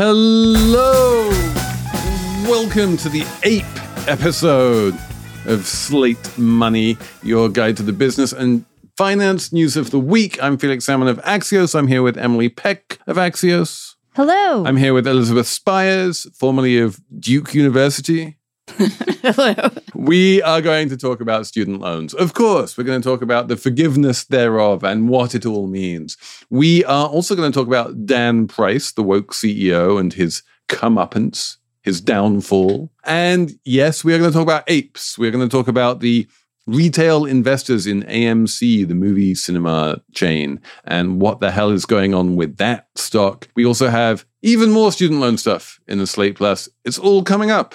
Hello! Welcome to the ape episode of Slate Money, your guide to the business and finance news of the week. I'm Felix Salmon of Axios. I'm here with Emily Peck of Axios. Hello. I'm here with Elizabeth Spiers, formerly of Duke University. Hello. We are going to talk about student loans. Of course, we're going to talk about the forgiveness thereof and what it all means. We are also going to talk about Dan Price, the woke CEO, and his comeuppance, his downfall. And yes, we are going to talk about apes. We're going to talk about the retail investors in AMC, the movie cinema chain, and what the hell is going on with that stock. We also have even more student loan stuff in the Slate Plus. It's all coming up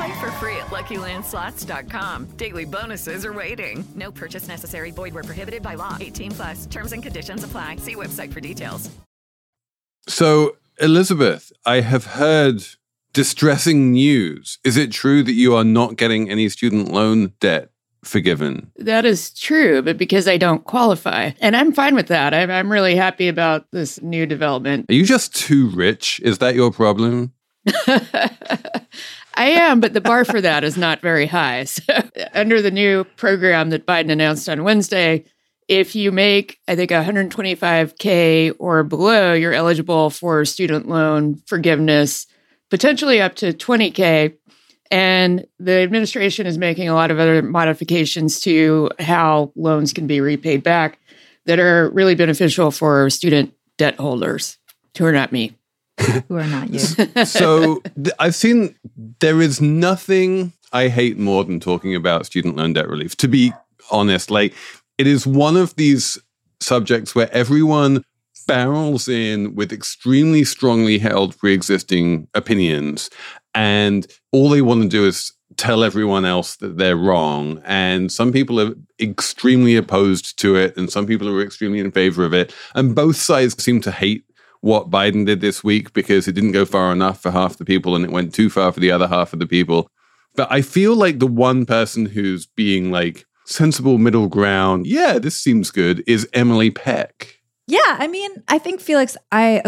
Play for free at LuckyLandSlots.com. Daily bonuses are waiting. No purchase necessary. Void where prohibited by law. 18 plus. Terms and conditions apply. See website for details. So, Elizabeth, I have heard distressing news. Is it true that you are not getting any student loan debt forgiven? That is true, but because I don't qualify. And I'm fine with that. I'm, I'm really happy about this new development. Are you just too rich? Is that your problem? I am, but the bar for that is not very high. So, under the new program that Biden announced on Wednesday, if you make, I think, 125K or below, you're eligible for student loan forgiveness, potentially up to 20K. And the administration is making a lot of other modifications to how loans can be repaid back that are really beneficial for student debt holders who are not me. Who are not you. so th- I've seen there is nothing I hate more than talking about student loan debt relief. To be honest, like it is one of these subjects where everyone barrels in with extremely strongly held pre-existing opinions and all they want to do is tell everyone else that they're wrong and some people are extremely opposed to it and some people are extremely in favor of it and both sides seem to hate what Biden did this week because it didn't go far enough for half the people and it went too far for the other half of the people. But I feel like the one person who's being like sensible middle ground, yeah, this seems good, is Emily Peck. Yeah, I mean, I think Felix, I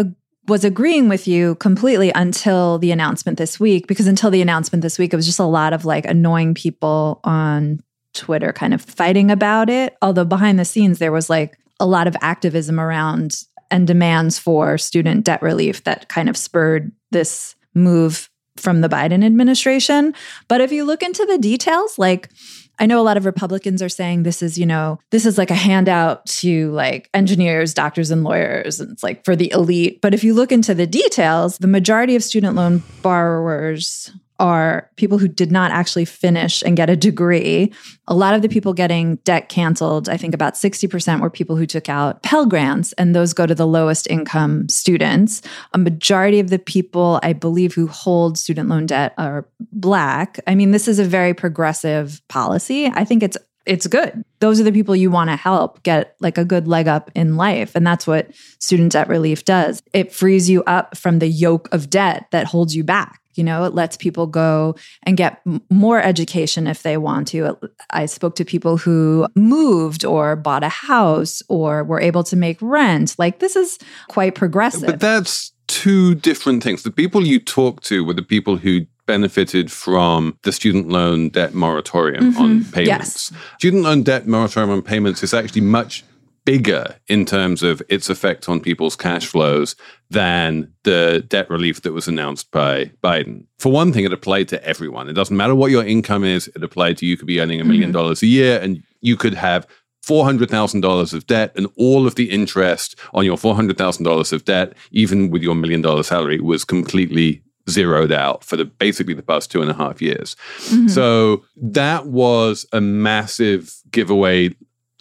was agreeing with you completely until the announcement this week, because until the announcement this week, it was just a lot of like annoying people on Twitter kind of fighting about it. Although behind the scenes, there was like a lot of activism around and demands for student debt relief that kind of spurred this move from the Biden administration. But if you look into the details, like I know a lot of Republicans are saying this is, you know, this is like a handout to like engineers, doctors, and lawyers. And it's like for the elite. But if you look into the details, the majority of student loan borrowers are people who did not actually finish and get a degree. A lot of the people getting debt canceled, I think about 60% were people who took out Pell Grants, and those go to the lowest income students. A majority of the people, I believe, who hold student loan debt are Black. I mean, this is a very progressive policy. I think it's it's good. Those are the people you want to help get like a good leg up in life. And that's what student debt relief does. It frees you up from the yoke of debt that holds you back. You know, it lets people go and get m- more education if they want to. I spoke to people who moved or bought a house or were able to make rent. Like, this is quite progressive. But that's two different things. The people you talk to were the people who benefited from the student loan debt moratorium Mhm. on payments. Yes. Student loan debt moratorium on payments is actually much bigger in terms of its effect on people's cash flows than the debt relief that was announced by Biden. For one thing, it applied to everyone. It doesn't matter what your income is, it applied to you could be earning a 1000000 dollars a year and you could have $400,000 of debt and all of the interest on your $400,000 of debt, even with your million dollar salary, was completely zeroed out for the basically the past two and a half years. Mm-hmm. So that was a massive giveaway.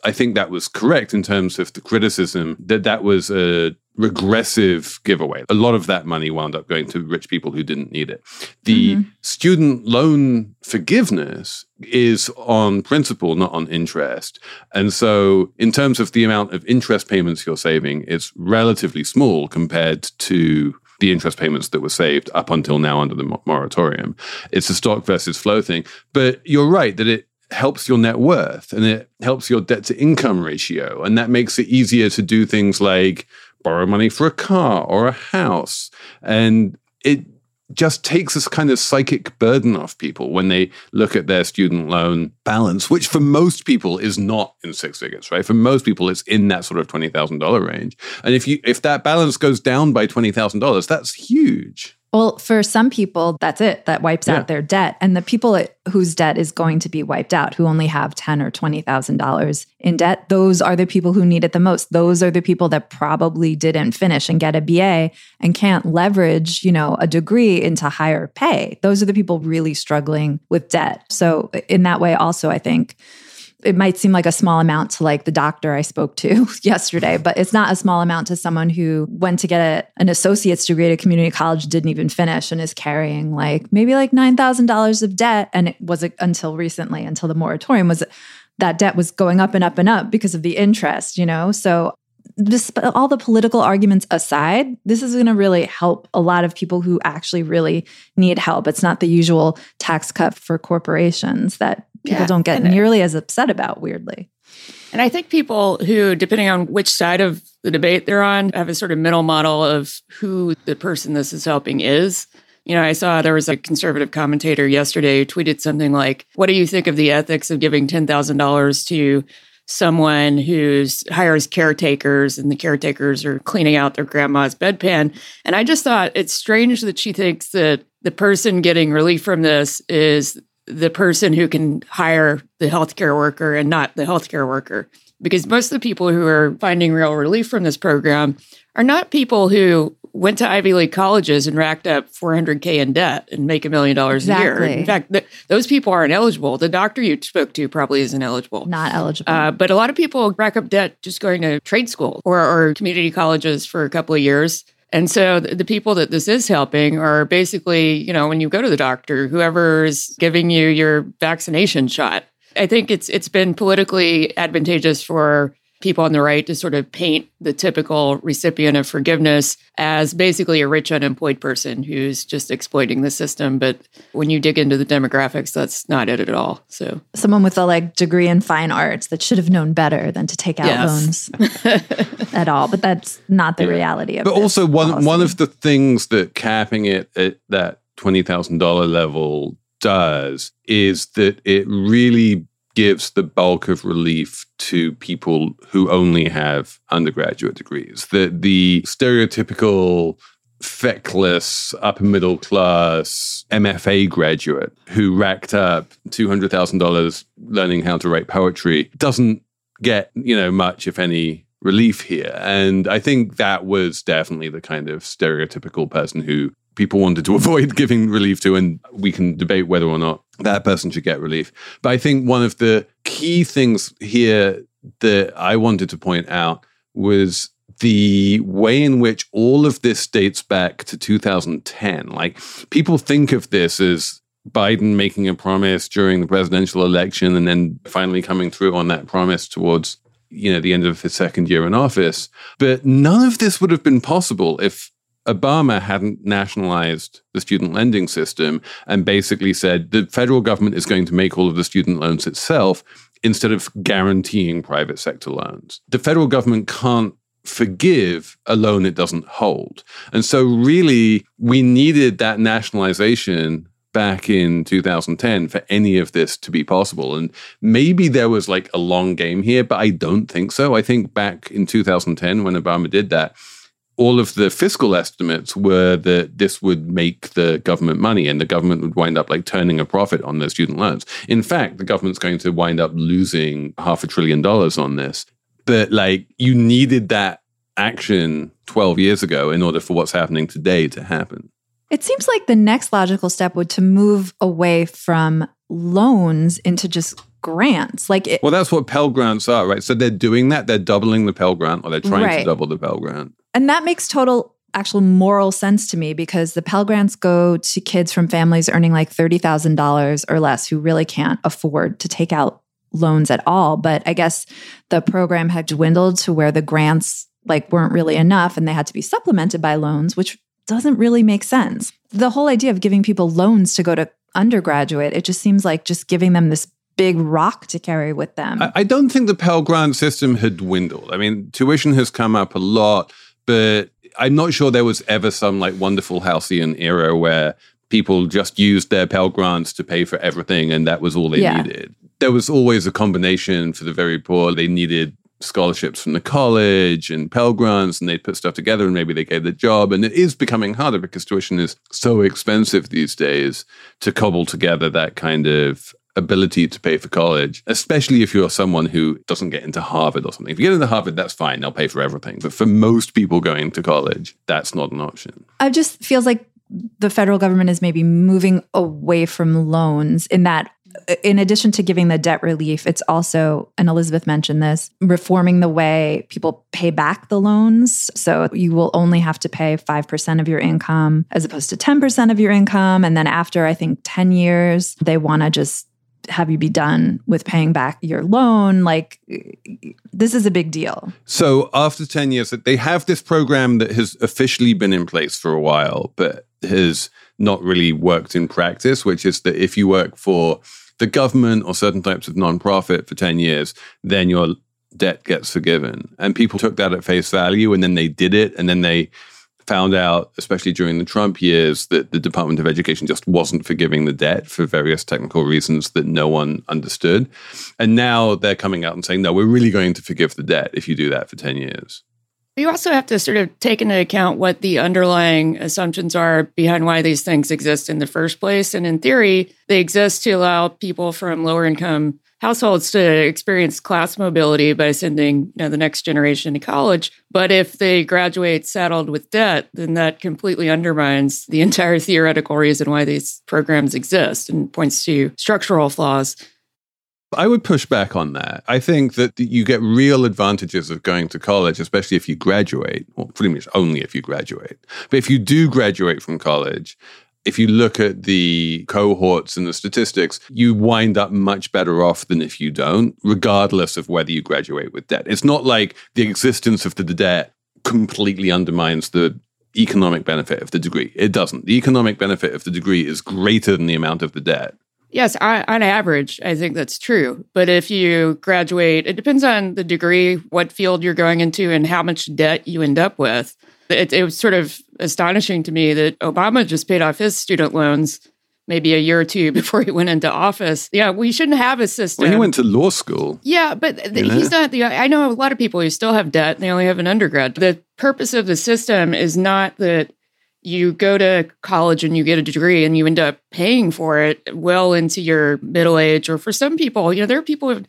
I think that was correct in terms of the criticism that that was a regressive giveaway. A lot of that money wound up going to rich people who didn't need it. The mm-hmm. student loan forgiveness is on principle, not on interest. And so, in terms of the amount of interest payments you're saving, it's relatively small compared to the interest payments that were saved up until now under the moratorium. It's a stock versus flow thing. But you're right that it helps your net worth and it helps your debt to income ratio. And that makes it easier to do things like borrow money for a car or a house. And it just takes this kind of psychic burden off people when they look at their student loan balance, which for most people is not in six figures, right? For most people, it's in that sort of twenty thousand dollar range. And if you if that balance goes down by twenty thousand dollars, that's huge. Well, for some people, that's it. That wipes Yeah. out their debt, and the people whose debt is going to be wiped out, who only have ten or twenty thousand dollars in debt, those are the people who need it the most. Those are the people that probably didn't finish and get a BA and can't leverage, you know, a degree into higher pay. Those are the people really struggling with debt. So, in that way, also, I think it might seem like a small amount to like the doctor I spoke to yesterday, but it's not a small amount to someone who went to get a, an associate's degree at a community college, didn't even finish, and is carrying like maybe like nine thousand dollars of debt. And it was until recently, until the moratorium was that debt was going up and up and up because of the interest, you know. So this, all the political arguments aside, this is going to really help a lot of people who actually really need help. It's not the usual tax cut for corporations that people Yeah, don't get nearly as upset about, weirdly. And I think people who, depending on which side of the debate they're on, have a sort of middle model of who the person this is helping is. You know, I saw there was a conservative commentator yesterday who tweeted something like, What do you think of the ethics of giving $10,000 to someone who's hires caretakers and the caretakers are cleaning out their grandma's bedpan? And I just thought it's strange that she thinks that the person getting relief from this is the person who can hire the healthcare worker and not the healthcare worker. Because most of the people who are finding real relief from this program are not people who went to Ivy League colleges and racked up 400K in debt and make a million dollars a year. In fact, th- those people aren't eligible. The doctor you spoke to probably isn't eligible. Not eligible. Uh, but a lot of people rack up debt just going to trade school or, or community colleges for a couple of years. And so the, the people that this is helping are basically, you know, when you go to the doctor, whoever is giving you your vaccination shot. I think it's it's been politically advantageous for people on the right to sort of paint the typical recipient of forgiveness as basically a rich unemployed person who's just exploiting the system. But when you dig into the demographics, that's not it at all. So Someone with a like degree in fine arts that should have known better than to take out Yes. loans at all. But that's not the reality of it. But also one one of the things that capping it at that twenty thousand dollar level does is that it really gives the bulk of relief to people who only have undergraduate degrees. The the stereotypical feckless upper middle class MFA graduate who racked up two hundred thousand dollars learning how to write poetry doesn't get you know much if any relief here. And i think that was definitely the kind of stereotypical person who people wanted to avoid giving relief to and we can debate whether or not that person should get relief. But i think one of the key things here that i wanted to point out was the way in which all of this dates back to 2010 like people think of this as Biden making a promise during the presidential election and then finally coming through on that promise towards you know the end of his second year in office but none of this would have been possible if Obama hadn't nationalized the student lending system and basically said the federal government is going to make all of the student loans itself instead of guaranteeing private sector loans. The federal government can't forgive a loan it doesn't hold. And so, really, we needed that nationalization back in 2010 for any of this to be possible. And maybe there was like a long game here, but I don't think so. I think back in 2010 when Obama did that, all of the fiscal estimates were that this would make the government money and the government would wind up like turning a profit on their student loans. In fact, the government's going to wind up losing half a trillion dollars on this. But like you needed that action 12 years ago in order for what's happening today to happen. It seems like the next logical step would to move away from loans into just grants. Like, it, well, that's what Pell Grants are, right? So they're doing that. They're doubling the Pell Grant, or they're trying Right. to double the Pell Grant. and that makes total actual moral sense to me because the Pell Grants go to kids from families earning like $30,000 or less who really can't afford to take out loans at all. But I guess the program had dwindled to where the grants like weren't really enough and they had to be supplemented by loans, which doesn't really make sense. The whole idea of giving people loans to go to undergraduate, it just seems like just giving them this big rock to carry with them. I, don't think the Pell Grant system had dwindled. I mean, tuition has come up a lot, but I'm not sure there was ever some like wonderful halcyon era where people just used their Pell Grants to pay for everything and that was all they Yeah. needed. There was always a combination for the very poor. They needed scholarships from the college and Pell Grants, and they'd put stuff together and maybe they gave the job. And it is becoming harder because tuition is so expensive these days to cobble together that kind of ability to pay for college, especially if you're someone who doesn't get into Harvard or something. If you get into Harvard, that's fine, they'll pay for everything. But for most people going to college, that's not an option. it just feels like the federal government is maybe moving away from loans in that in addition to giving the debt relief it's also and elizabeth mentioned this reforming the way people pay back the loans. So you will only have to pay 5% of your income as opposed to 10% of your income. And then after i think 10 years they want to just have you be done with paying back your loan. Like this is a big deal. So after 10 years, they have this program that has officially been in place for a while, but has not really worked in practice, which is that if you work for the government or certain types of nonprofit for 10 years, then your debt gets forgiven. And people took that at face value and then they did it. And then they found out, especially during the Trump years, that the Department of Education just wasn't forgiving the debt for various technical reasons that no one understood. And now they're coming out and saying, no, we're really going to forgive the debt if you do that for 10 years. You also have to sort of take into account what the underlying assumptions are behind why these things exist in the first place. And in theory, they exist to allow people from lower income households to experience class mobility by sending you know, the next generation to college. But if they graduate saddled with debt, then that completely undermines the entire theoretical reason why these programs exist and points to structural flaws. I would push back on that. I think that you get real advantages of going to college, especially if you graduate, or pretty much only if you graduate. But if you do graduate from college, if you look at the cohorts and the statistics, you wind up much better off than if you don't, regardless of whether you graduate with debt. It's not like the existence of the debt completely undermines the economic benefit of the degree. It doesn't. The economic benefit of the degree is greater than the amount of the debt. Yes, I, on average, I think that's true. But if you graduate, it depends on the degree, what field you're going into, and how much debt you end up with. It, it was sort of astonishing to me that Obama just paid off his student loans maybe a year or two before he went into office. Yeah, we shouldn't have a system. When he went to law school, Yeah, but th- You know? he's not the. I know a lot of people who still have debt. And they only have an undergrad. The purpose of the system is not that you go to college and you get a degree and you end up paying for it well into your middle age. Or for some people, you know, there are people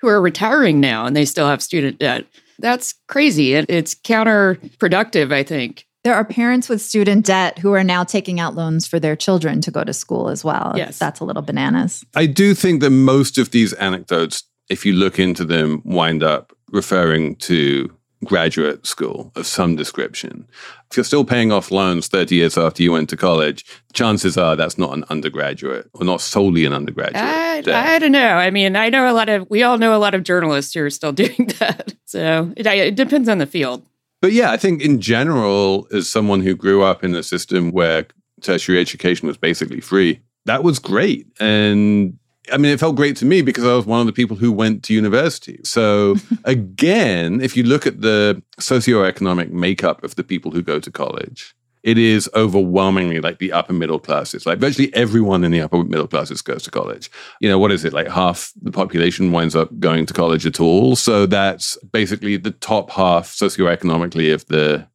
who are retiring now and they still have student debt. That's crazy. It, it's counterproductive, I think. There are parents with student debt who are now taking out loans for their children to go to school as well. Yes. That's a little bananas. I do think that most of these anecdotes, if you look into them, wind up referring to graduate school of some description. If you're still paying off loans 30 years after you went to college, chances are that's not an undergraduate or not solely an undergraduate. I. I don't know. I mean, I know a lot of, we all know a lot of journalists who are still doing that. So it, it depends on the field. But yeah, I think in general, as someone who grew up in a system where tertiary education was basically free, that was great. And I mean, it felt great to me because I was one of the people who went to university. So again, if you look at the socioeconomic makeup of the people who go to college, it is overwhelmingly like the upper middle classes. Like virtually everyone in the upper middle classes goes to college. You know, what is it? Like half the population winds up going to college at all. So that's basically the top half socioeconomically of the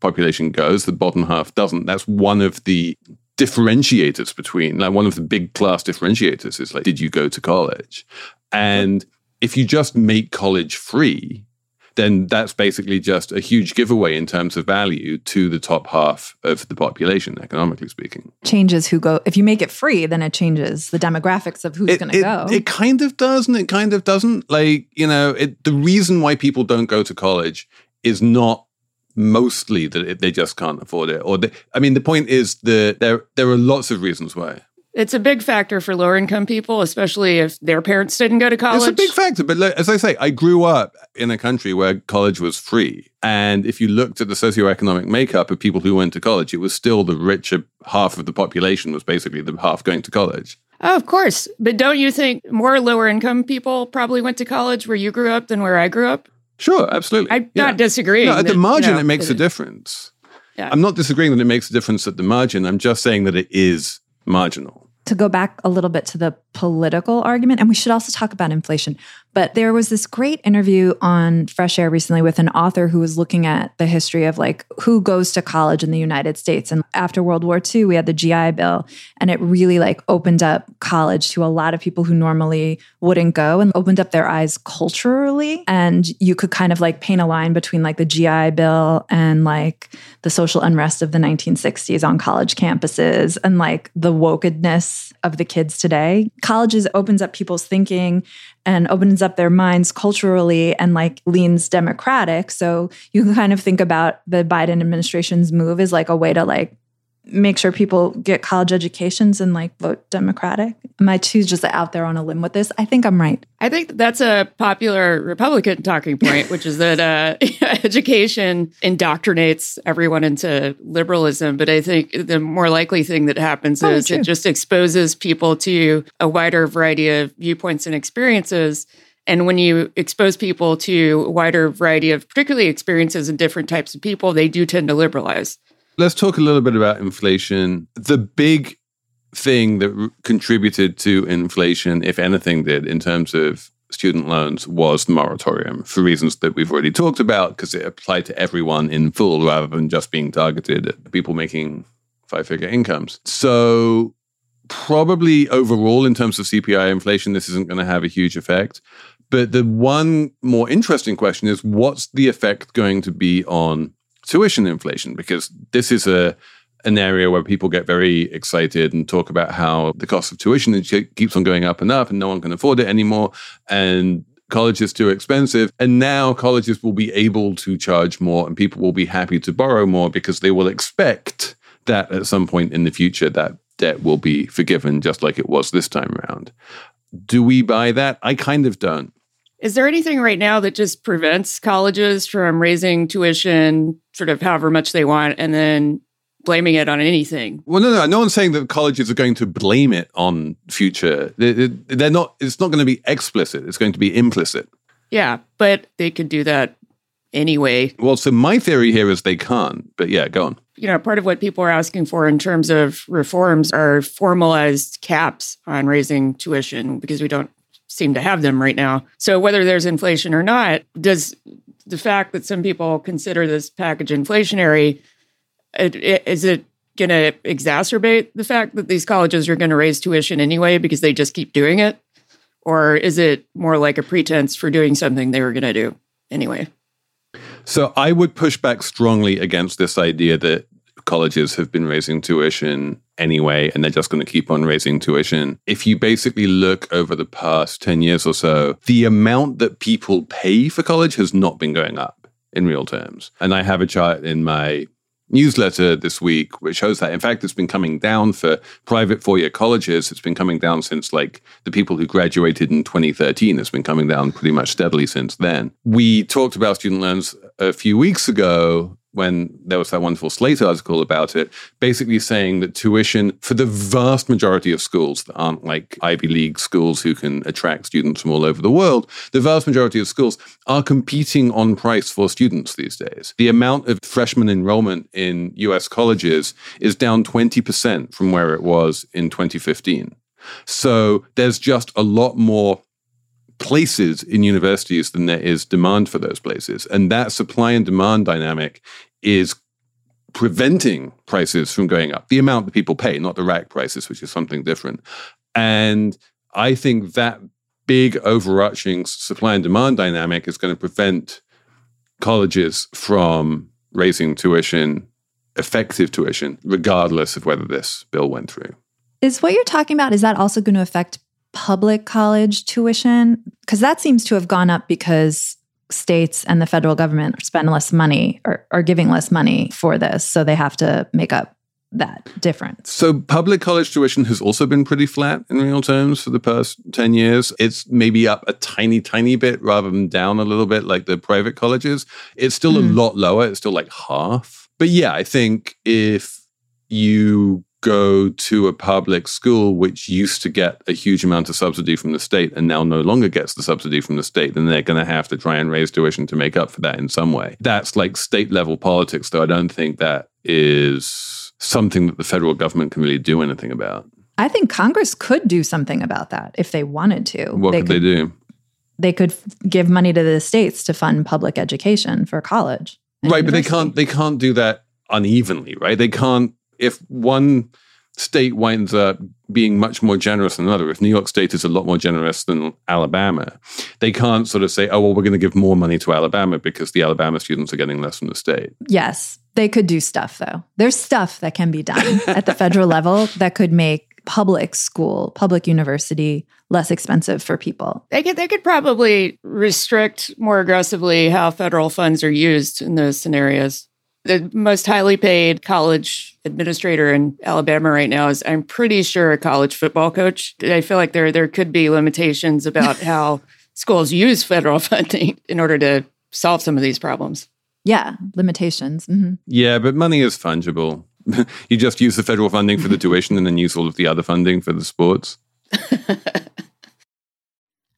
population goes, the bottom half doesn't. That's one of the differentiators between like one of the big class differentiators is like did you go to college and if you just make college free then that's basically just a huge giveaway in terms of value to the top half of the population, economically speaking. Changes who go. If you make it free, then it changes the demographics of who's going to go. It kind of does, and it kind of doesn't. Like you know, it, the reason why people don't go to college is not mostly that it, they just can't afford it, or they, I mean, the point is that there there are lots of reasons why. It's a big factor for lower income people, especially if their parents didn't go to college. It's a big factor. But like, as I say, I grew up in a country where college was free. And if you looked at the socioeconomic makeup of people who went to college, it was still the richer half of the population was basically the half going to college. Oh, of course. But don't you think more lower income people probably went to college where you grew up than where I grew up? Sure, absolutely. I'm yeah. not disagreeing. No, at that, the margin, you know, it makes a difference. Yeah. I'm not disagreeing that it makes a difference at the margin. I'm just saying that it is marginal to go back a little bit to the political argument, and we should also talk about inflation. But there was this great interview on Fresh Air recently with an author who was looking at the history of like who goes to college in the United States. And after World War II, we had the GI Bill, and it really like opened up college to a lot of people who normally wouldn't go and opened up their eyes culturally. And you could kind of like paint a line between like the GI Bill and like the social unrest of the 1960s on college campuses and like the wokedness of the kids today. Colleges opens up people's thinking and opens up their minds culturally and like leans democratic. So you can kind of think about the Biden administration's move as like a way to like make sure people get college educations and like vote Democratic? Am I too just out there on a limb with this? I think I'm right. I think that's a popular Republican talking point, which is that uh, education indoctrinates everyone into liberalism. But I think the more likely thing that happens Probably is it just exposes people to a wider variety of viewpoints and experiences. And when you expose people to a wider variety of particularly experiences and different types of people, they do tend to liberalize. Let's talk a little bit about inflation. The big thing that contributed to inflation, if anything did, in terms of student loans was the moratorium for reasons that we've already talked about because it applied to everyone in full rather than just being targeted at people making five figure incomes. So, probably overall, in terms of CPI inflation, this isn't going to have a huge effect. But the one more interesting question is what's the effect going to be on tuition inflation because this is a an area where people get very excited and talk about how the cost of tuition keeps on going up and up and no one can afford it anymore. And college is too expensive. And now colleges will be able to charge more and people will be happy to borrow more because they will expect that at some point in the future that debt will be forgiven just like it was this time around. Do we buy that? I kind of don't. Is there anything right now that just prevents colleges from raising tuition, sort of however much they want, and then blaming it on anything? Well, no, no, no one's saying that colleges are going to blame it on future. They're not. It's not going to be explicit. It's going to be implicit. Yeah, but they could do that anyway. Well, so my theory here is they can't. But yeah, go on. You know, part of what people are asking for in terms of reforms are formalized caps on raising tuition because we don't seem to have them right now. So whether there's inflation or not, does the fact that some people consider this package inflationary it, it, is it going to exacerbate the fact that these colleges are going to raise tuition anyway because they just keep doing it? Or is it more like a pretense for doing something they were going to do anyway? So I would push back strongly against this idea that colleges have been raising tuition anyway, and they're just going to keep on raising tuition. If you basically look over the past 10 years or so, the amount that people pay for college has not been going up in real terms. And I have a chart in my newsletter this week which shows that in fact it's been coming down for private four-year colleges it's been coming down since like the people who graduated in 2013 it's been coming down pretty much steadily since then we talked about student loans a few weeks ago when there was that wonderful Slate article about it, basically saying that tuition for the vast majority of schools that aren't like Ivy League schools who can attract students from all over the world, the vast majority of schools are competing on price for students these days. The amount of freshman enrollment in US colleges is down 20% from where it was in 2015. So there's just a lot more places in universities than there is demand for those places. And that supply and demand dynamic is preventing prices from going up. The amount that people pay, not the rack prices, which is something different. And I think that big overarching supply and demand dynamic is going to prevent colleges from raising tuition, effective tuition, regardless of whether this bill went through. Is what you're talking about, is that also going to affect public college tuition? Because that seems to have gone up because states and the federal government spend less money or are giving less money for this. So they have to make up that difference. So public college tuition has also been pretty flat in real terms for the past 10 years. It's maybe up a tiny, tiny bit rather than down a little bit like the private colleges. It's still mm. a hmm. lot lower. It's still like half. But yeah, I think if you go to a public school which used to get a huge amount of subsidy from the state and now no longer gets the subsidy from the state, then they're going to have to try and raise tuition to make up for that in some way. That's like state level politics, though I don't think that is something that the federal government can really do anything about. I think Congress could do something about that if they wanted to. What they could, could they do? They could give money to the states to fund public education for college. Right, but they can't they can't do that unevenly, right? They can't if one state winds up being much more generous than another, if New York State is a lot more generous than Alabama, they can't sort of say, oh, well, we're going to give more money to Alabama because the Alabama students are getting less from the state. Yes, they could do stuff, though. There's stuff that can be done at the federal level that could make public school, public university less expensive for people. They could they could probably restrict more aggressively how federal funds are used in those scenarios the most highly paid college administrator in Alabama right now is I'm pretty sure a college football coach. I feel like there there could be limitations about how schools use federal funding in order to solve some of these problems. Yeah, limitations. Mm-hmm. Yeah, but money is fungible. you just use the federal funding for the tuition and then use all of the other funding for the sports.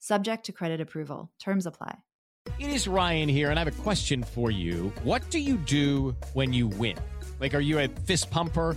subject to credit approval. Terms apply. It is Ryan here, and I have a question for you. What do you do when you win? Like, are you a fist pumper?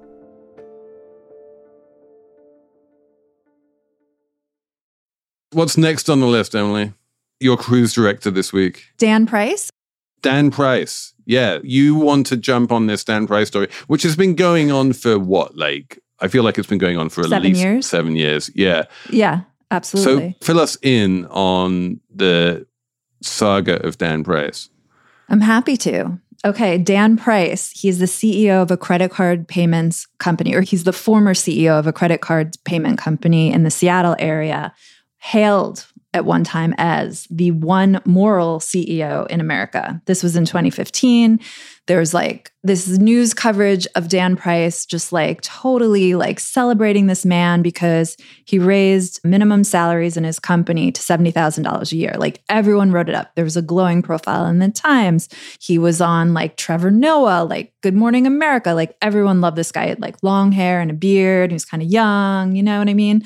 What's next on the list, Emily? Your cruise director this week. Dan Price. Dan Price. Yeah, you want to jump on this Dan Price story, which has been going on for what? Like, I feel like it's been going on for seven at least years. seven years. Yeah. Yeah, absolutely. So fill us in on the saga of Dan Price. I'm happy to. Okay, Dan Price, he's the CEO of a credit card payments company, or he's the former CEO of a credit card payment company in the Seattle area hailed at one time as the one moral CEO in America. This was in 2015. There was like this news coverage of Dan Price just like totally like celebrating this man because he raised minimum salaries in his company to $70,000 a year. Like everyone wrote it up. There was a glowing profile in the Times. He was on like Trevor Noah, like Good Morning America. Like everyone loved this guy. He had like long hair and a beard. He was kind of young, you know what I mean?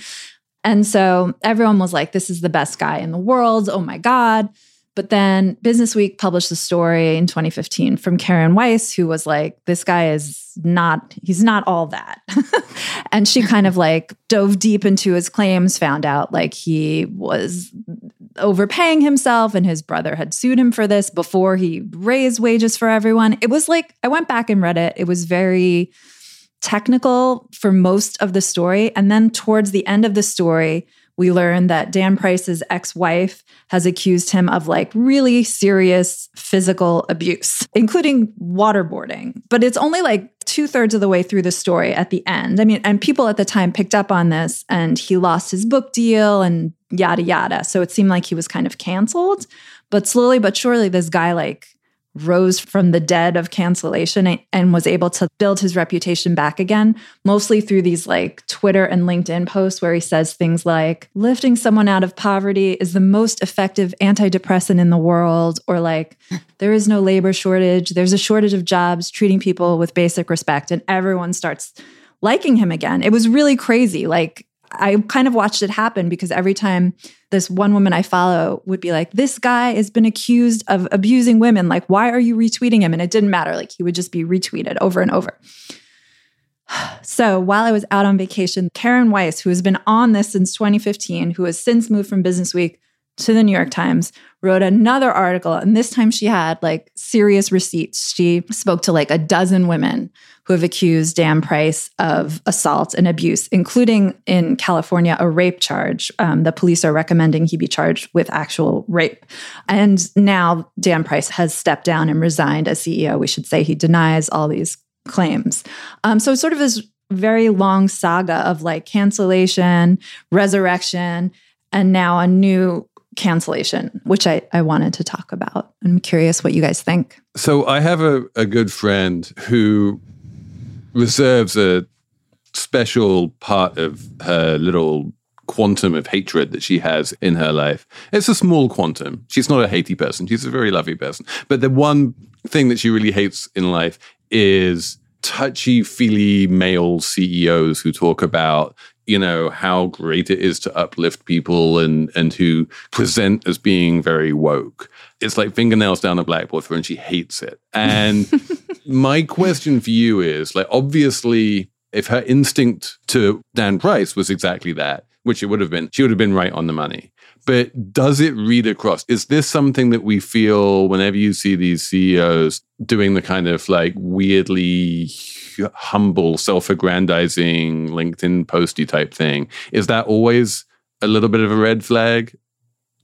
And so everyone was like, this is the best guy in the world. Oh my God. But then Business Week published the story in 2015 from Karen Weise, who was like, this guy is not, he's not all that. and she kind of like dove deep into his claims, found out like he was overpaying himself and his brother had sued him for this before he raised wages for everyone. It was like, I went back and read it. It was very, technical for most of the story. And then towards the end of the story, we learn that Dan Price's ex wife has accused him of like really serious physical abuse, including waterboarding. But it's only like two thirds of the way through the story at the end. I mean, and people at the time picked up on this and he lost his book deal and yada, yada. So it seemed like he was kind of canceled. But slowly but surely, this guy like rose from the dead of cancellation and was able to build his reputation back again, mostly through these like Twitter and LinkedIn posts where he says things like, lifting someone out of poverty is the most effective antidepressant in the world, or like, there is no labor shortage, there's a shortage of jobs, treating people with basic respect. And everyone starts liking him again. It was really crazy. Like, I kind of watched it happen because every time this one woman I follow would be like, This guy has been accused of abusing women. Like, why are you retweeting him? And it didn't matter. Like, he would just be retweeted over and over. So while I was out on vacation, Karen Weise, who has been on this since 2015, who has since moved from Business Week to the New York Times, wrote another article. And this time she had like serious receipts. She spoke to like a dozen women who have accused Dan Price of assault and abuse, including in California, a rape charge. Um, the police are recommending he be charged with actual rape. And now Dan Price has stepped down and resigned as CEO. We should say he denies all these claims. Um, so, sort of this very long saga of like cancellation, resurrection, and now a new cancellation, which I, I wanted to talk about. I'm curious what you guys think. So I have a, a good friend who reserves a special part of her little quantum of hatred that she has in her life. It's a small quantum. She's not a hatey person. She's a very lovely person. But the one thing that she really hates in life is touchy feely male CEOs who talk about you know how great it is to uplift people and and who present as being very woke. It's like fingernails down a blackboard for her and she hates it. And my question for you is like obviously if her instinct to dan price was exactly that which it would have been she would have been right on the money but does it read across? Is this something that we feel whenever you see these CEOs doing the kind of like weirdly humble, self aggrandizing LinkedIn posty type thing? Is that always a little bit of a red flag?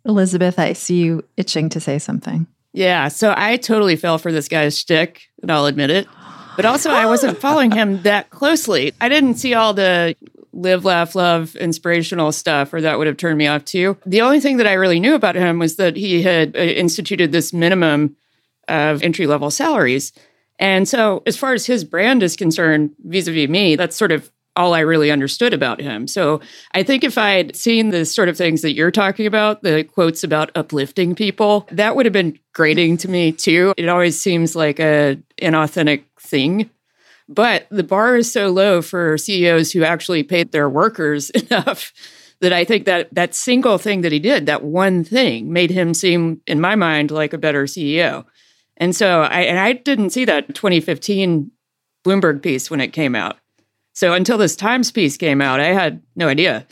Elizabeth, I see you itching to say something. Yeah. So I totally fell for this guy's shtick, and I'll admit it. But also, I wasn't following him that closely. I didn't see all the live, laugh, love, inspirational stuff, or that would have turned me off too. The only thing that I really knew about him was that he had uh, instituted this minimum of entry level salaries. And so, as far as his brand is concerned, vis a vis me, that's sort of all I really understood about him. So I think if I had seen the sort of things that you're talking about, the quotes about uplifting people, that would have been grating to me too. It always seems like a inauthentic thing but the bar is so low for CEOs who actually paid their workers enough that I think that that single thing that he did, that one thing, made him seem, in my mind, like a better CEO. And so I and I didn't see that 2015 Bloomberg piece when it came out. So until this Times piece came out, I had no idea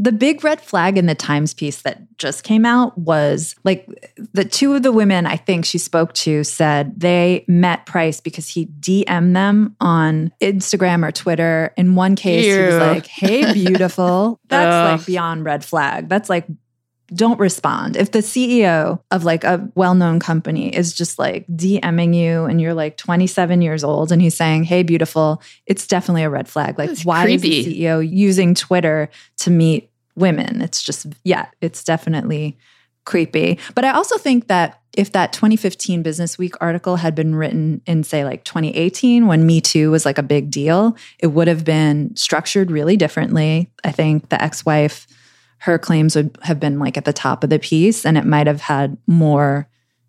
the big red flag in the Times piece that just came out was like the two of the women I think she spoke to said they met Price because he DM'd them on Instagram or Twitter. In one case, Ew. he was like, Hey, beautiful. That's like beyond red flag. That's like, don't respond. If the CEO of like a well known company is just like DMing you and you're like 27 years old and he's saying, Hey, beautiful, it's definitely a red flag. Like, That's why creepy. is the CEO using Twitter to meet women. It's just, yeah, it's definitely creepy. But I also think that if that 2015 Business Week article had been written in, say, like 2018, when Me Too was like a big deal, it would have been structured really differently. I think the ex wife, her claims would have been like at the top of the piece and it might have had more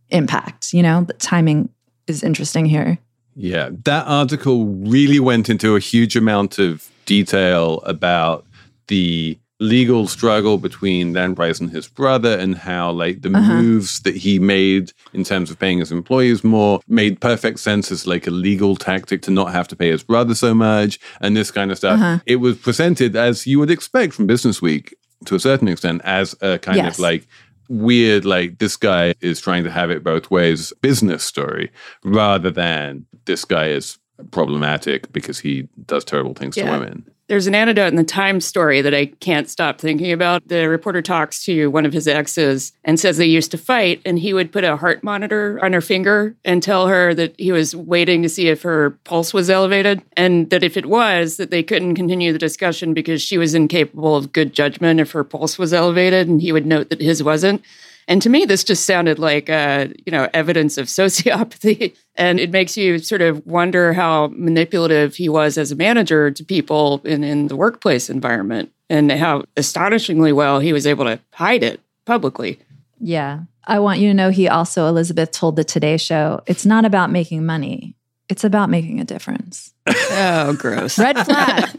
impact. You know, the timing is interesting here. Yeah, that article really went into a huge amount of detail about the legal struggle between Dan Price and his brother and how like the Uh-huh. moves that he made in terms of paying his employees more made perfect sense as like a legal tactic to not have to pay his brother so much and this kind of stuff. Uh-huh. It was presented as you would expect from Business Week to a certain extent as a kind Yes. of like weird like this guy is trying to have it both ways business story rather than this guy is problematic because he does terrible things to women. There's an anecdote in the Times story that I can't stop thinking about. The reporter talks to one of his exes and says they used to fight, and he would put a heart monitor on her finger and tell her that he was waiting to see if her pulse was elevated, and that if it was, that they couldn't continue the discussion because she was incapable of good judgment if her pulse was elevated, and he would note that his wasn't. And to me, this just sounded like, uh, you know, evidence of sociopathy. And it makes you sort of wonder how manipulative he was as a manager to people in, in the workplace environment and how astonishingly well he was able to hide it publicly. Yeah. I want you to know he also, Elizabeth told the Today Show, it's not about making money, it's about making a difference. Oh, gross. Red flag.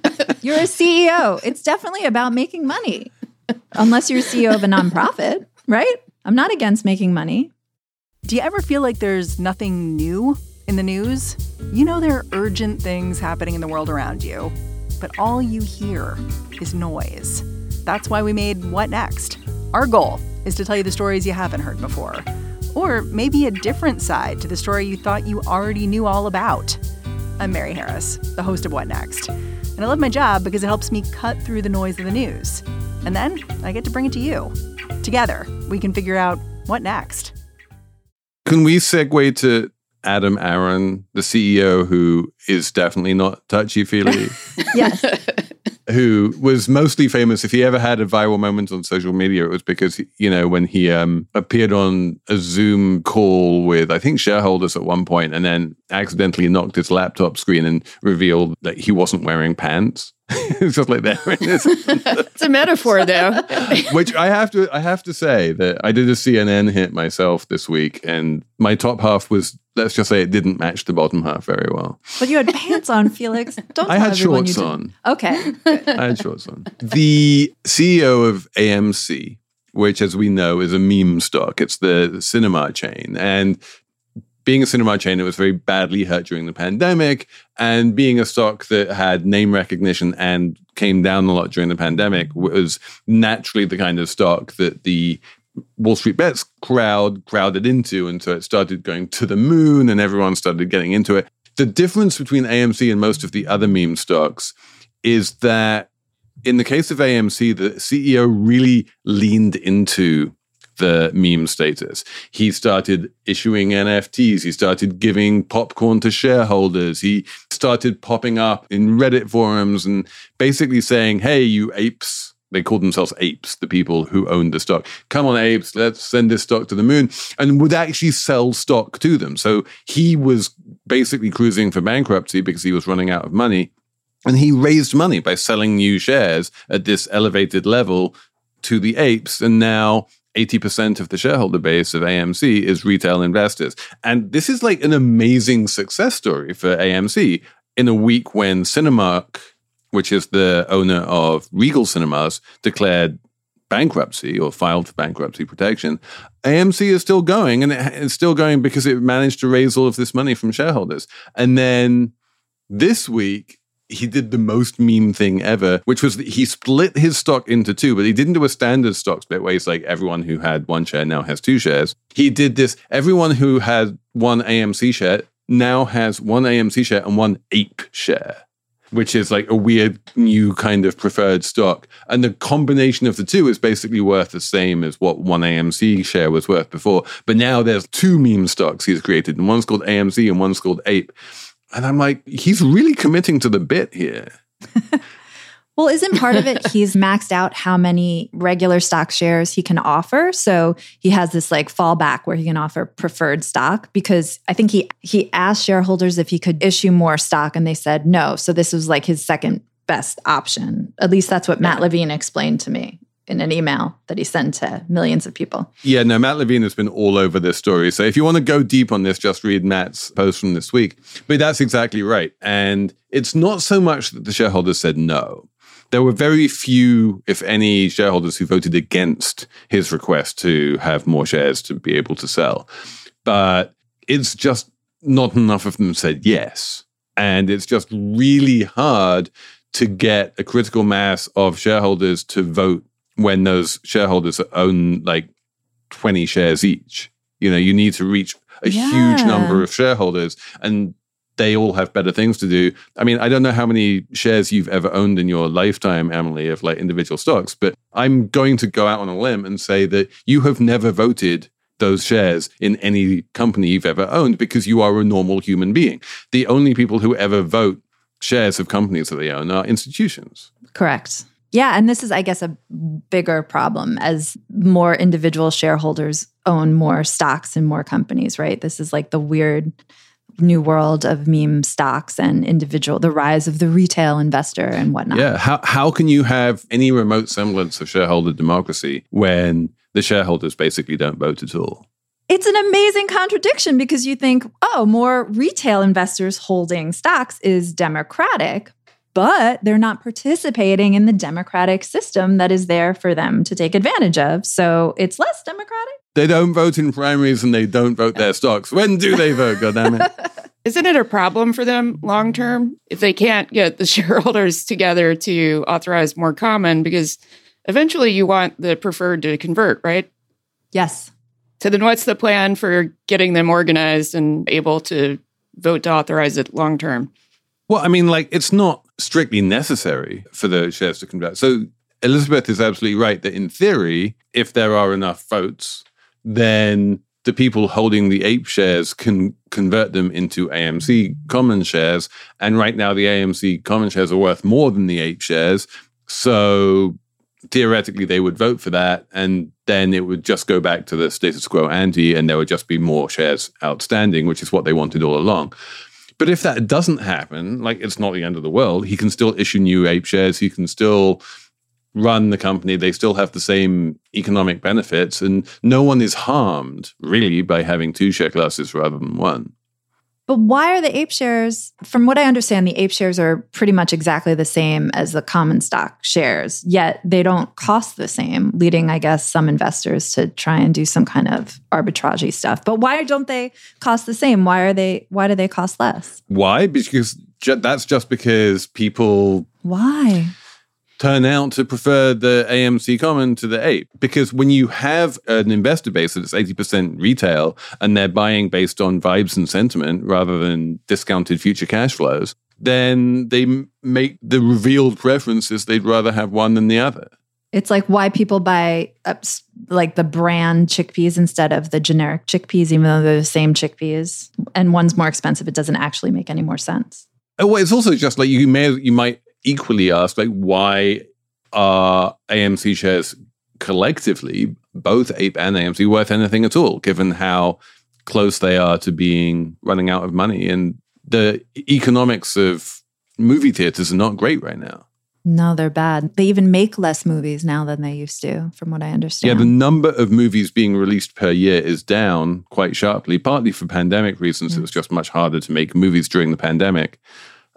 You're a CEO. It's definitely about making money, unless you're CEO of a nonprofit, right? I'm not against making money. Do you ever feel like there's nothing new in the news? You know there are urgent things happening in the world around you, but all you hear is noise. That's why we made What Next? Our goal is to tell you the stories you haven't heard before, or maybe a different side to the story you thought you already knew all about. I'm Mary Harris, the host of What Next, and I love my job because it helps me cut through the noise of the news. And then I get to bring it to you. Together, we can figure out what next. Can we segue to Adam Aron, the CEO who is definitely not touchy feely, Yes. who was mostly famous. If he ever had a viral moment on social media, it was because, you know, when he um, appeared on a Zoom call with, I think, shareholders at one point and then accidentally knocked his laptop screen and revealed that he wasn't wearing pants. it's just like that. It's a metaphor, though. Which I have to I have to say that I did a CNN hit myself this week, and my top half was let's just say it didn't match the bottom half very well. But you had pants on, Felix. Don't I had everyone you shorts on. Okay. I had shorts on. The CEO of AMC, which as we know is a meme stock, it's the cinema chain, and being a cinema chain, it was very badly hurt during the pandemic. And being a stock that had name recognition and came down a lot during the pandemic was naturally the kind of stock that the Wall Street Bets crowd crowded into. And so it started going to the moon and everyone started getting into it. The difference between AMC and most of the other meme stocks is that in the case of AMC, the CEO really leaned into the meme status. He started issuing NFTs. He started giving popcorn to shareholders. He started popping up in Reddit forums and basically saying, hey, you apes. They called themselves apes, the people who owned the stock. Come on, apes, let's send this stock to the moon. And would actually sell stock to them. So he was basically cruising for bankruptcy because he was running out of money. And he raised money by selling new shares at this elevated level to the apes. And now 80% of the shareholder base of AMC is retail investors. And this is like an amazing success story for AMC in a week when Cinemark, which is the owner of Regal Cinemas, declared bankruptcy or filed for bankruptcy protection. AMC is still going and it's still going because it managed to raise all of this money from shareholders. And then this week, he did the most meme thing ever, which was he split his stock into two, but he didn't do a standard stock split where it's like everyone who had one share now has two shares. He did this, everyone who had one AMC share now has one AMC share and one ape share, which is like a weird new kind of preferred stock. And the combination of the two is basically worth the same as what one AMC share was worth before. But now there's two meme stocks he's created, and one's called AMC and one's called Ape. And I'm like, he's really committing to the bit here. Well, isn't part of it he's maxed out how many regular stock shares he can offer? So he has this like fallback where he can offer preferred stock because I think he he asked shareholders if he could issue more stock and they said no. So this was like his second best option. At least that's what Matt Levine explained to me in an email that he sent to millions of people. Yeah, no, Matt Levine has been all over this story. So if you want to go deep on this, just read Matt's post from this week. But that's exactly right. And it's not so much that the shareholders said no. There were very few, if any, shareholders who voted against his request to have more shares to be able to sell. But it's just not enough of them said yes. And it's just really hard to get a critical mass of shareholders to vote when those shareholders own like 20 shares each. You know, you need to reach a Yeah. huge number of shareholders and they all have better things to do. I mean, I don't know how many shares you've ever owned in your lifetime, Emily, of like individual stocks, but I'm going to go out on a limb and say that you have never voted those shares in any company you've ever owned because you are a normal human being. The only people who ever vote shares of companies that they own are institutions. Correct. Yeah, and this is I guess a bigger problem as more individual shareholders own more stocks in more companies, right? This is like the weird new world of meme stocks and individual the rise of the retail investor and whatnot. Yeah. How how can you have any remote semblance of shareholder democracy when the shareholders basically don't vote at all? It's an amazing contradiction because you think, oh, more retail investors holding stocks is democratic, but they're not participating in the democratic system that is there for them to take advantage of. So it's less democratic. They don't vote in primaries and they don't vote their stocks. When do they vote? God damn it. Isn't it a problem for them long term if they can't get the shareholders together to authorize more common? Because eventually you want the preferred to convert, right? Yes. So then what's the plan for getting them organized and able to vote to authorize it long term? Well, I mean, like, it's not strictly necessary for the shares to convert. So Elizabeth is absolutely right that in theory, if there are enough votes, then the people holding the ape shares can convert them into AMC common shares. And right now, the AMC common shares are worth more than the ape shares. So theoretically, they would vote for that. And then it would just go back to the status quo ante, and there would just be more shares outstanding, which is what they wanted all along. But if that doesn't happen, like it's not the end of the world, he can still issue new ape shares. He can still run the company. They still have the same economic benefits, and no one is harmed really by having two share classes rather than one. But why are the ape shares, from what I understand, the ape shares are pretty much exactly the same as the common stock shares, yet they don't cost the same, leading, I guess, some investors to try and do some kind of arbitragey stuff. But why don't they cost the same? Why are they why do they cost less? Why? Because ju- that's just because people Why? Turn out to prefer the AMC common to the ape. Because when you have an investor base that's 80% retail and they're buying based on vibes and sentiment rather than discounted future cash flows, then they make the revealed preferences they'd rather have one than the other. It's like why people buy ups, like the brand chickpeas instead of the generic chickpeas, even though they're the same chickpeas, and one's more expensive. It doesn't actually make any more sense. Oh, well, it's also just like you may you might equally ask like why are AMC shares collectively both Ape and AMC worth anything at all, given how close they are to being running out of money and the economics of movie theaters are not great right now. No, they're bad. They even make less movies now than they used to, from what I understand. Yeah, the number of movies being released per year is down quite sharply, partly for pandemic reasons. Mm. It was just much harder to make movies during the pandemic.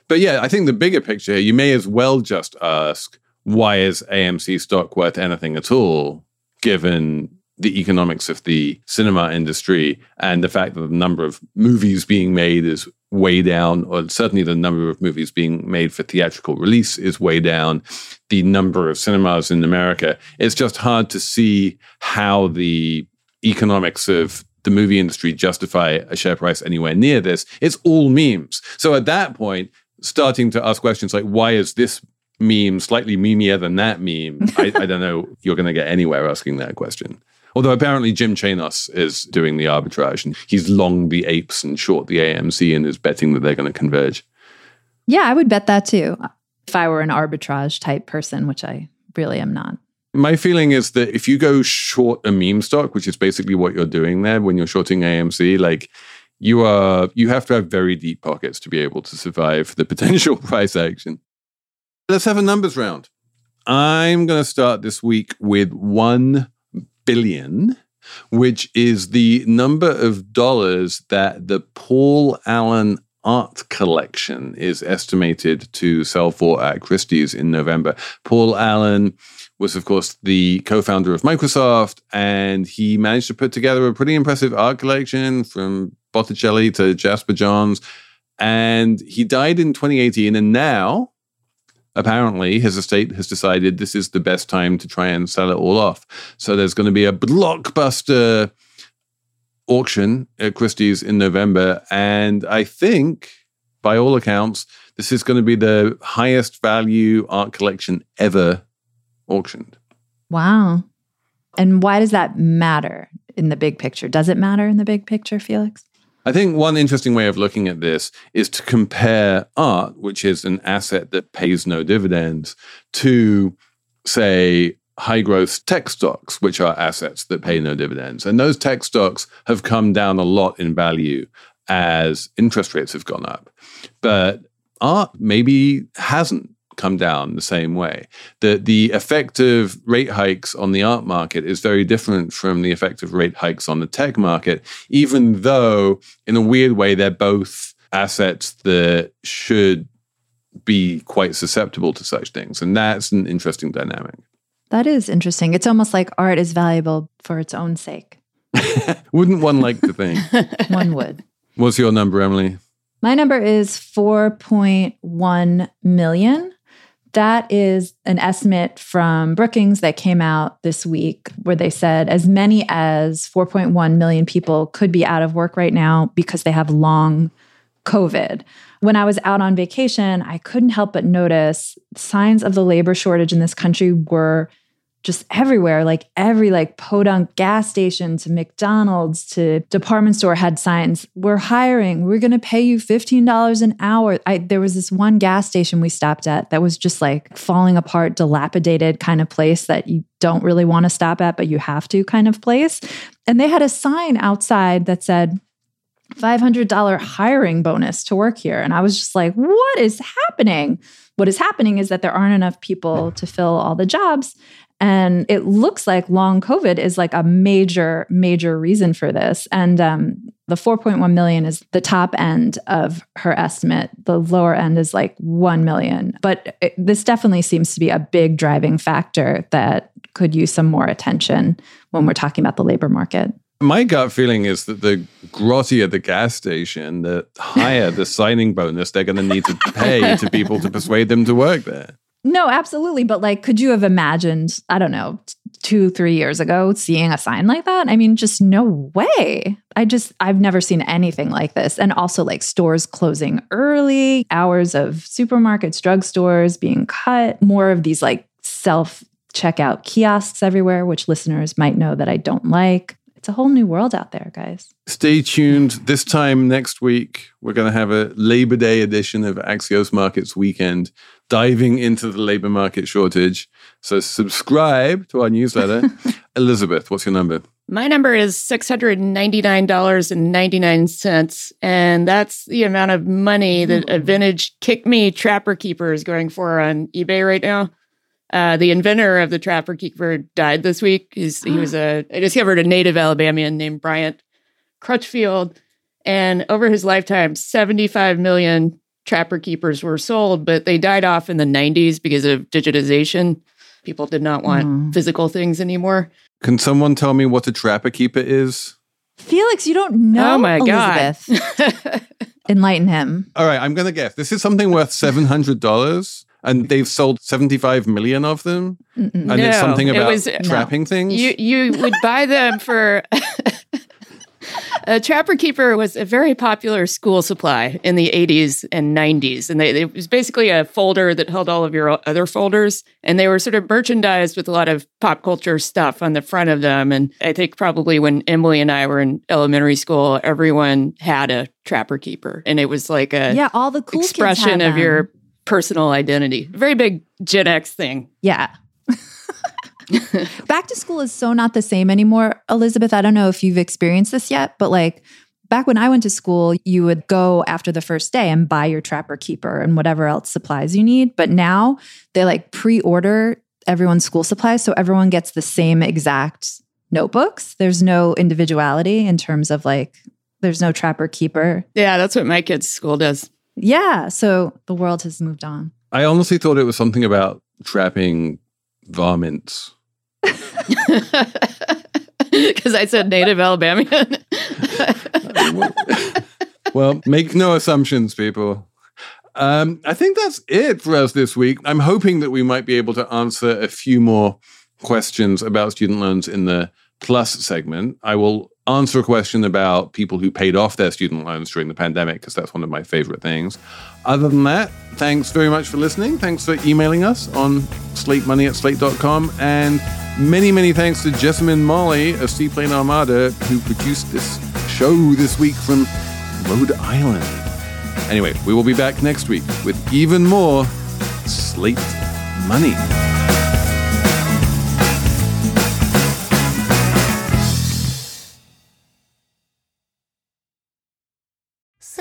But yeah, I think the bigger picture you may as well just ask why is AMC stock worth anything at all, given the economics of the cinema industry and the fact that the number of movies being made is way down, or certainly the number of movies being made for theatrical release is way down. The number of cinemas in America, it's just hard to see how the economics of the movie industry justify a share price anywhere near this. It's all memes. So at that point, starting to ask questions like, why is this meme slightly memeier than that meme? I, I don't know if you're going to get anywhere asking that question. Although apparently Jim Chanos is doing the arbitrage and he's long the apes and short the AMC and is betting that they're going to converge. yeah, I would bet that too. if I were an arbitrage type person, which I really am not. My feeling is that if you go short a meme stock, which is basically what you're doing there when you're shorting AMC, like you are, you have to have very deep pockets to be able to survive the potential price action. Let's have a numbers round. I'm going to start this week with 1 billion, which is the number of dollars that the Paul Allen art collection is estimated to sell for at Christie's in November. Paul Allen was, of course, the co founder of Microsoft, and he managed to put together a pretty impressive art collection from Botticelli to Jasper Johns. And he died in 2018, and now apparently his estate has decided this is the best time to try and sell it all off. So there's going to be a blockbuster auction at Christie's in November. And I think, by all accounts, this is going to be the highest value art collection ever auctioned. Wow. And why does that matter in the big picture? Does it matter in the big picture, Felix? I think one interesting way of looking at this is to compare art, which is an asset that pays no dividends, to, say, high growth tech stocks, which are assets that pay no dividends. And those tech stocks have come down a lot in value as interest rates have gone up. But art maybe hasn't come down the same way. The the effect of rate hikes on the art market is very different from the effect of rate hikes on the tech market, even though in a weird way they're both assets that should be quite susceptible to such things. And that's an interesting dynamic. That is interesting. It's almost like art is valuable for its own sake. Wouldn't one like to think? one would. What's your number, Emily? My number is 4.1 million. That is an estimate from Brookings that came out this week where they said as many as 4.1 million people could be out of work right now because they have long COVID. When I was out on vacation, I couldn't help but notice signs of the labor shortage in this country were just everywhere like every like podunk gas station to mcdonald's to department store had signs we're hiring we're going to pay you $15 an hour I, there was this one gas station we stopped at that was just like falling apart dilapidated kind of place that you don't really want to stop at but you have to kind of place and they had a sign outside that said $500 hiring bonus to work here. And I was just like, what is happening? What is happening is that there aren't enough people to fill all the jobs. And it looks like long COVID is like a major, major reason for this. And um, the 4.1 million is the top end of her estimate. The lower end is like 1 million. But it, this definitely seems to be a big driving factor that could use some more attention when we're talking about the labor market. My gut feeling is that the grottier the gas station, the higher the signing bonus they're going to need to pay to people to persuade them to work there. No, absolutely. But like, could you have imagined, I don't know, two, three years ago seeing a sign like that? I mean, just no way. I just, I've never seen anything like this. And also, like, stores closing early, hours of supermarkets, drugstores being cut, more of these like self checkout kiosks everywhere, which listeners might know that I don't like. It's a whole new world out there, guys. Stay tuned. This time next week, we're going to have a Labor Day edition of Axios Markets Weekend diving into the labor market shortage. So subscribe to our newsletter. Elizabeth, what's your number? My number is $699.99. And that's the amount of money that a vintage Kick Me Trapper Keeper is going for on eBay right now. Uh, the inventor of the Trapper Keeper died this week. He's, he was a, I discovered a native Alabamian named Bryant Crutchfield. And over his lifetime, 75 million trapper keepers were sold, but they died off in the 90s because of digitization. People did not want mm. physical things anymore. Can someone tell me what a trapper keeper is? Felix, you don't know. Oh my Elizabeth. god. Enlighten him. All right, I'm going to guess. This is something worth $700 and they've sold 75 million of them Mm-mm. and no, it's something about it was, trapping no. things you you would buy them for a Trapper Keeper was a very popular school supply in the 80s and 90s. And they, it was basically a folder that held all of your other folders. And they were sort of merchandised with a lot of pop culture stuff on the front of them. And I think probably when Emily and I were in elementary school, everyone had a Trapper Keeper. And it was like a yeah, all the cool expression of your personal identity. Very big Gen X thing. Yeah. back to school is so not the same anymore. Elizabeth, I don't know if you've experienced this yet, but like back when I went to school, you would go after the first day and buy your trapper keeper and whatever else supplies you need. But now they like pre order everyone's school supplies. So everyone gets the same exact notebooks. There's no individuality in terms of like, there's no trapper keeper. Yeah, that's what my kids' school does. Yeah. So the world has moved on. I honestly thought it was something about trapping varmints. Because I said native Alabamian. well, make no assumptions, people. Um, I think that's it for us this week. I'm hoping that we might be able to answer a few more questions about student loans in the plus segment. I will answer a question about people who paid off their student loans during the pandemic, because that's one of my favorite things. Other than that, thanks very much for listening. Thanks for emailing us on slatemoney at slate.com. And many, many thanks to Jessamine Molli of Seaplane Armada, who produced this show this week from Rhode Island. Anyway, we will be back next week with even more Slate Money.